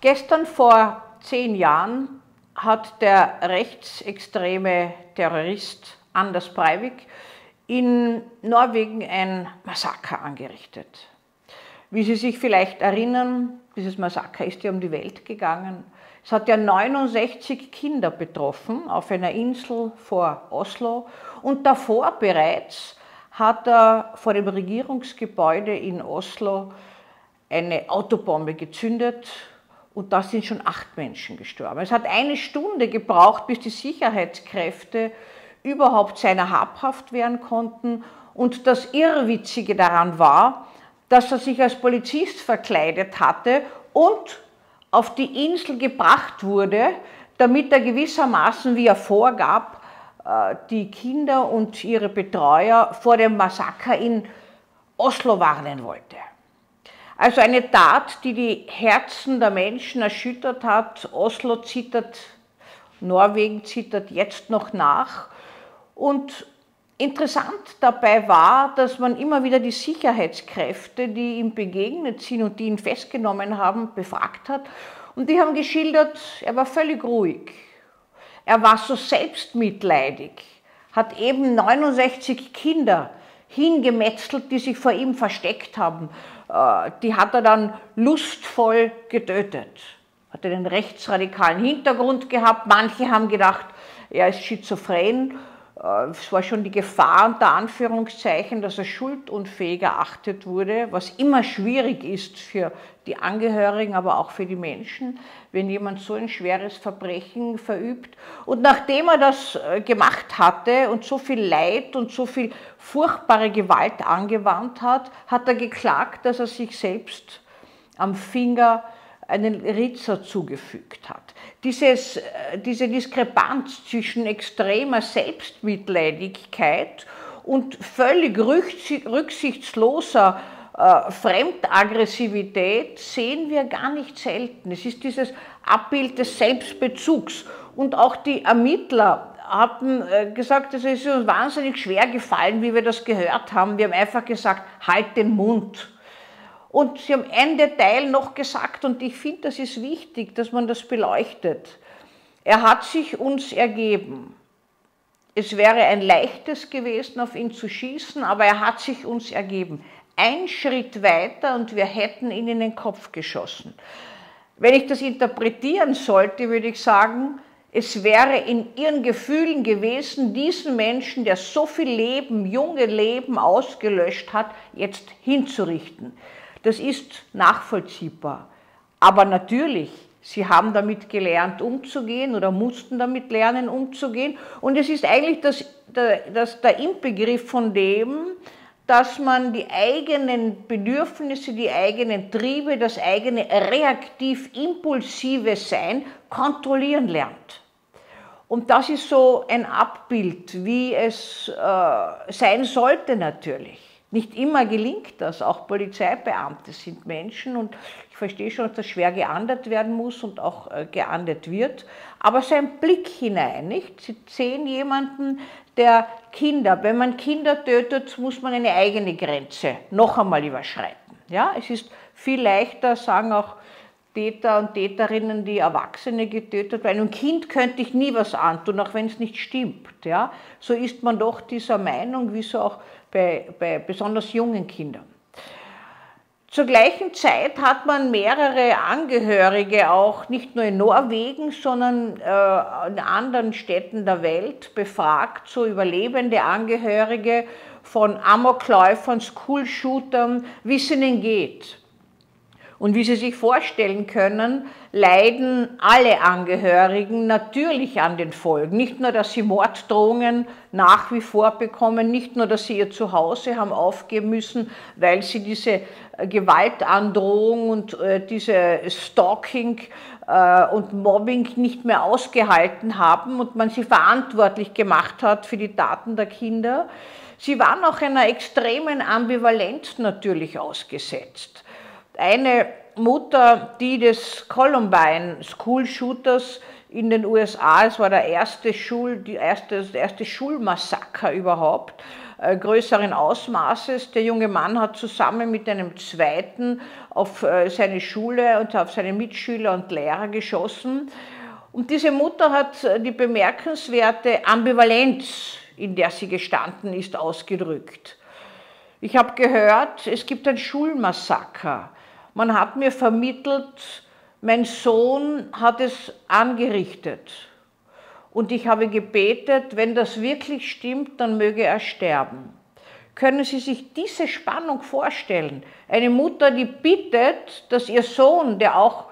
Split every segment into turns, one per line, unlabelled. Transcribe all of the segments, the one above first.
Gestern vor zehn Jahren hat der rechtsextreme Terrorist Anders Breivik in Norwegen ein Massaker angerichtet. Wie Sie sich vielleicht erinnern, dieses Massaker ist ja um die Welt gegangen. Es hat ja 69 Kinder betroffen auf einer Insel vor Oslo und davor bereits hat er vor dem Regierungsgebäude in Oslo eine Autobombe gezündet und da sind schon acht Menschen gestorben. Es hat eine Stunde gebraucht, bis die Sicherheitskräfte überhaupt seiner habhaft werden konnten. Und das Irrwitzige daran war, dass er sich als Polizist verkleidet hatte und auf die Insel gebracht wurde, damit er gewissermaßen, wie er vorgab, äh, die Kinder und ihre Betreuer vor dem Massaker in Oslo warnen wollte. Also eine Tat, die die Herzen der Menschen erschüttert hat. Oslo zittert, Norwegen zittert jetzt noch nach. Und interessant dabei war, dass man immer wieder die Sicherheitskräfte, die ihm begegnet sind und die ihn festgenommen haben, befragt hat. Und die haben geschildert, er war völlig ruhig. Er war so selbstmitleidig, hat eben 69 Kinder hingemetzelt, die sich vor ihm versteckt haben. Äh, die hat er dann lustvoll getötet. Hat einen rechtsradikalen Hintergrund gehabt. Manche haben gedacht, er ist schizophren es war schon die Gefahr unter Anführungszeichen, dass er schuldunfähig erachtet wurde, was immer schwierig ist für die Angehörigen, aber auch für die Menschen, wenn jemand so ein schweres Verbrechen verübt. Und nachdem er das äh, gemacht hatte und so viel Leid und so viel furchtbare Gewalt angewandt hat, hat er geklagt, dass er sich selbst am Finger einen Ritzer zugefügt hat. Dieses, äh, diese Diskrepanz zwischen extremer Selbstmitleidigkeit und völlig rücksichtsloser äh, Fremdaggressivität sehen wir gar nicht selten. Es ist dieses Abbild des Selbstbezugs. Und auch die Ermittler haben äh, gesagt, es ist uns wahnsinnig schwer gefallen, wie wir das gehört haben. Wir haben einfach gesagt, halt den Mund. Und Sie haben ein Detail noch gesagt, und ich finde, das ist wichtig, dass man das beleuchtet. Er hat sich uns ergeben. Es wäre ein leichtes gewesen, auf ihn zu schießen, aber er hat sich uns ergeben. Ein Schritt weiter und wir hätten ihn in den Kopf geschossen. Wenn ich das interpretieren sollte, würde ich sagen, es wäre in ihren Gefühlen gewesen, diesen Menschen, der so viel Leben, junge Leben ausgelöscht hat, jetzt hinzurichten. Das ist nachvollziehbar. Aber natürlich, sie haben damit gelernt umzugehen oder mussten damit lernen umzugehen. Und es ist eigentlich das, das, der Inbegriff von dem, dass man die eigenen Bedürfnisse, die eigenen Triebe, das eigene reaktiv-impulsive Sein kontrollieren lernt. Und das ist so ein Abbild, wie es äh, sein sollte natürlich. Nicht immer gelingt das. Auch Polizeibeamte sind Menschen und ich verstehe schon, dass das schwer geahndet werden muss und auch äh, geahndet wird. Aber sein Blick hinein, nicht? Sie sehen jemanden, der Kinder, wenn man Kinder tötet, muss man eine eigene Grenze noch einmal überschreiten. Ja, es ist viel leichter, sagen auch Täter und Täterinnen, die Erwachsene getötet haben. Einem Kind könnte ich nie was antun, auch wenn es nicht stimmt. Ja? So ist man doch dieser Meinung, wie so auch bei, bei besonders jungen Kindern. Zur gleichen Zeit hat man mehrere Angehörige auch nicht nur in Norwegen, sondern äh, in anderen Städten der Welt befragt, so überlebende Angehörige von Amokläufern, Schoolshootern, wie es ihnen geht. Und wie Sie sich vorstellen können, leiden alle Angehörigen natürlich an den Folgen. Nicht nur, dass sie Morddrohungen nach wie vor bekommen, nicht nur, dass sie ihr Zuhause haben aufgeben müssen, weil sie diese äh, Gewaltandrohung und äh, diese Stalking äh, und Mobbing nicht mehr ausgehalten haben und man sie verantwortlich gemacht hat für die Taten der Kinder. Sie waren auch einer extremen Ambivalenz natürlich ausgesetzt eine Mutter, die des Columbine School Shooters in den USA, es war der erste, Schul, die erste, das erste Schulmassaker überhaupt, äh, größeren Ausmaßes. Der junge Mann hat zusammen mit einem zweiten auf äh, seine Schule und auf seine Mitschüler und Lehrer geschossen. Und diese Mutter hat äh, die bemerkenswerte Ambivalenz, in der sie gestanden ist, ausgedrückt. Ich habe gehört, es gibt ein Schulmassaker. Man hat mir vermittelt, mein Sohn hat es angerichtet. Und ich habe gebetet, wenn das wirklich stimmt, dann möge er sterben. Können Sie sich diese Spannung vorstellen? Eine Mutter, die bittet, dass ihr Sohn, der auch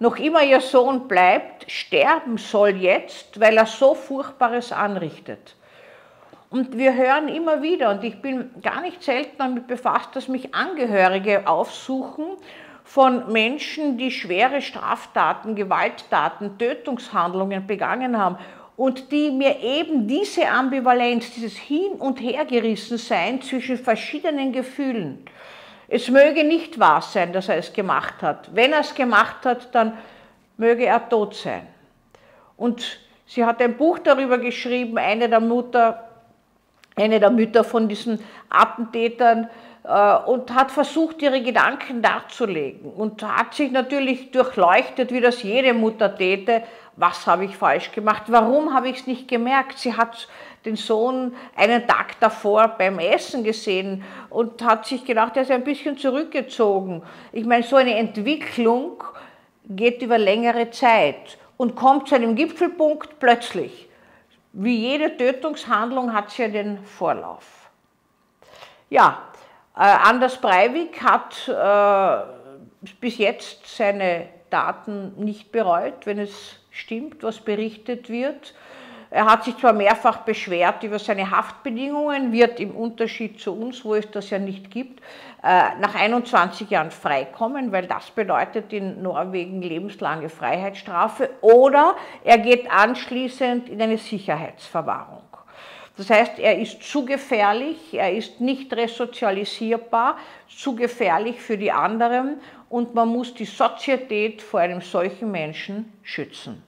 noch immer ihr Sohn bleibt, sterben soll jetzt, weil er so Furchtbares anrichtet. Und wir hören immer wieder, und ich bin gar nicht selten damit befasst, dass mich Angehörige aufsuchen von Menschen, die schwere Straftaten, Gewalttaten, Tötungshandlungen begangen haben und die mir eben diese Ambivalenz, dieses Hin- und Hergerissensein zwischen verschiedenen Gefühlen, es möge nicht wahr sein, dass er es gemacht hat. Wenn er es gemacht hat, dann möge er tot sein. Und sie hat ein Buch darüber geschrieben, eine der Mutter, eine der Mütter von diesen Attentätern, äh, und hat versucht, ihre Gedanken darzulegen und hat sich natürlich durchleuchtet, wie das jede Mutter täte, was habe ich falsch gemacht, warum habe ich es nicht gemerkt. Sie hat den Sohn einen Tag davor beim Essen gesehen und hat sich gedacht, er ist ein bisschen zurückgezogen. Ich meine, so eine Entwicklung geht über längere Zeit und kommt zu einem Gipfelpunkt plötzlich. Wie jede Tötungshandlung hat sie ja den Vorlauf. Ja, äh, Anders Breivik hat äh, bis jetzt seine Daten nicht bereut, wenn es stimmt, was berichtet wird. Er hat sich zwar mehrfach beschwert über seine Haftbedingungen, wird im Unterschied zu uns, wo es das ja nicht gibt, äh, nach 21 Jahren freikommen, weil das bedeutet in Norwegen lebenslange Freiheitsstrafe, oder er geht anschließend in eine Sicherheitsverwahrung. Das heißt, er ist zu gefährlich, er ist nicht resozialisierbar, zu gefährlich für die anderen und man muss die Sozietät vor einem solchen Menschen schützen.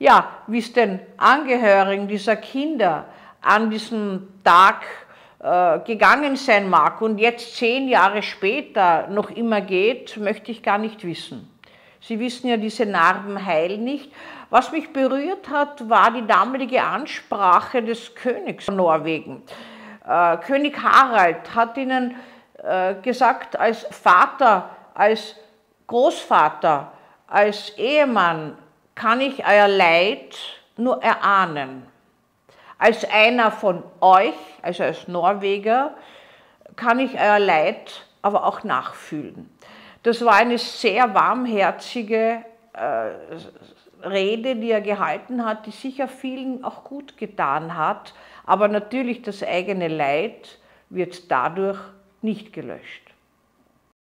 Ja, wie es den Angehörigen dieser Kinder an diesem Tag äh, gegangen sein mag und jetzt zehn Jahre später noch immer geht, möchte ich gar nicht wissen. Sie wissen ja, diese Narben heilen nicht. Was mich berührt hat, war die damalige Ansprache des Königs von Norwegen. Äh, König Harald hat ihnen äh, gesagt, als Vater, als Großvater, als Ehemann, kann ich euer Leid nur erahnen. Als einer von euch, also als Norweger, kann ich euer Leid aber auch nachfühlen. Das war eine sehr warmherzige äh, Rede, die er gehalten hat, die sicher vielen auch gut getan hat, aber natürlich das eigene Leid wird dadurch nicht gelöscht.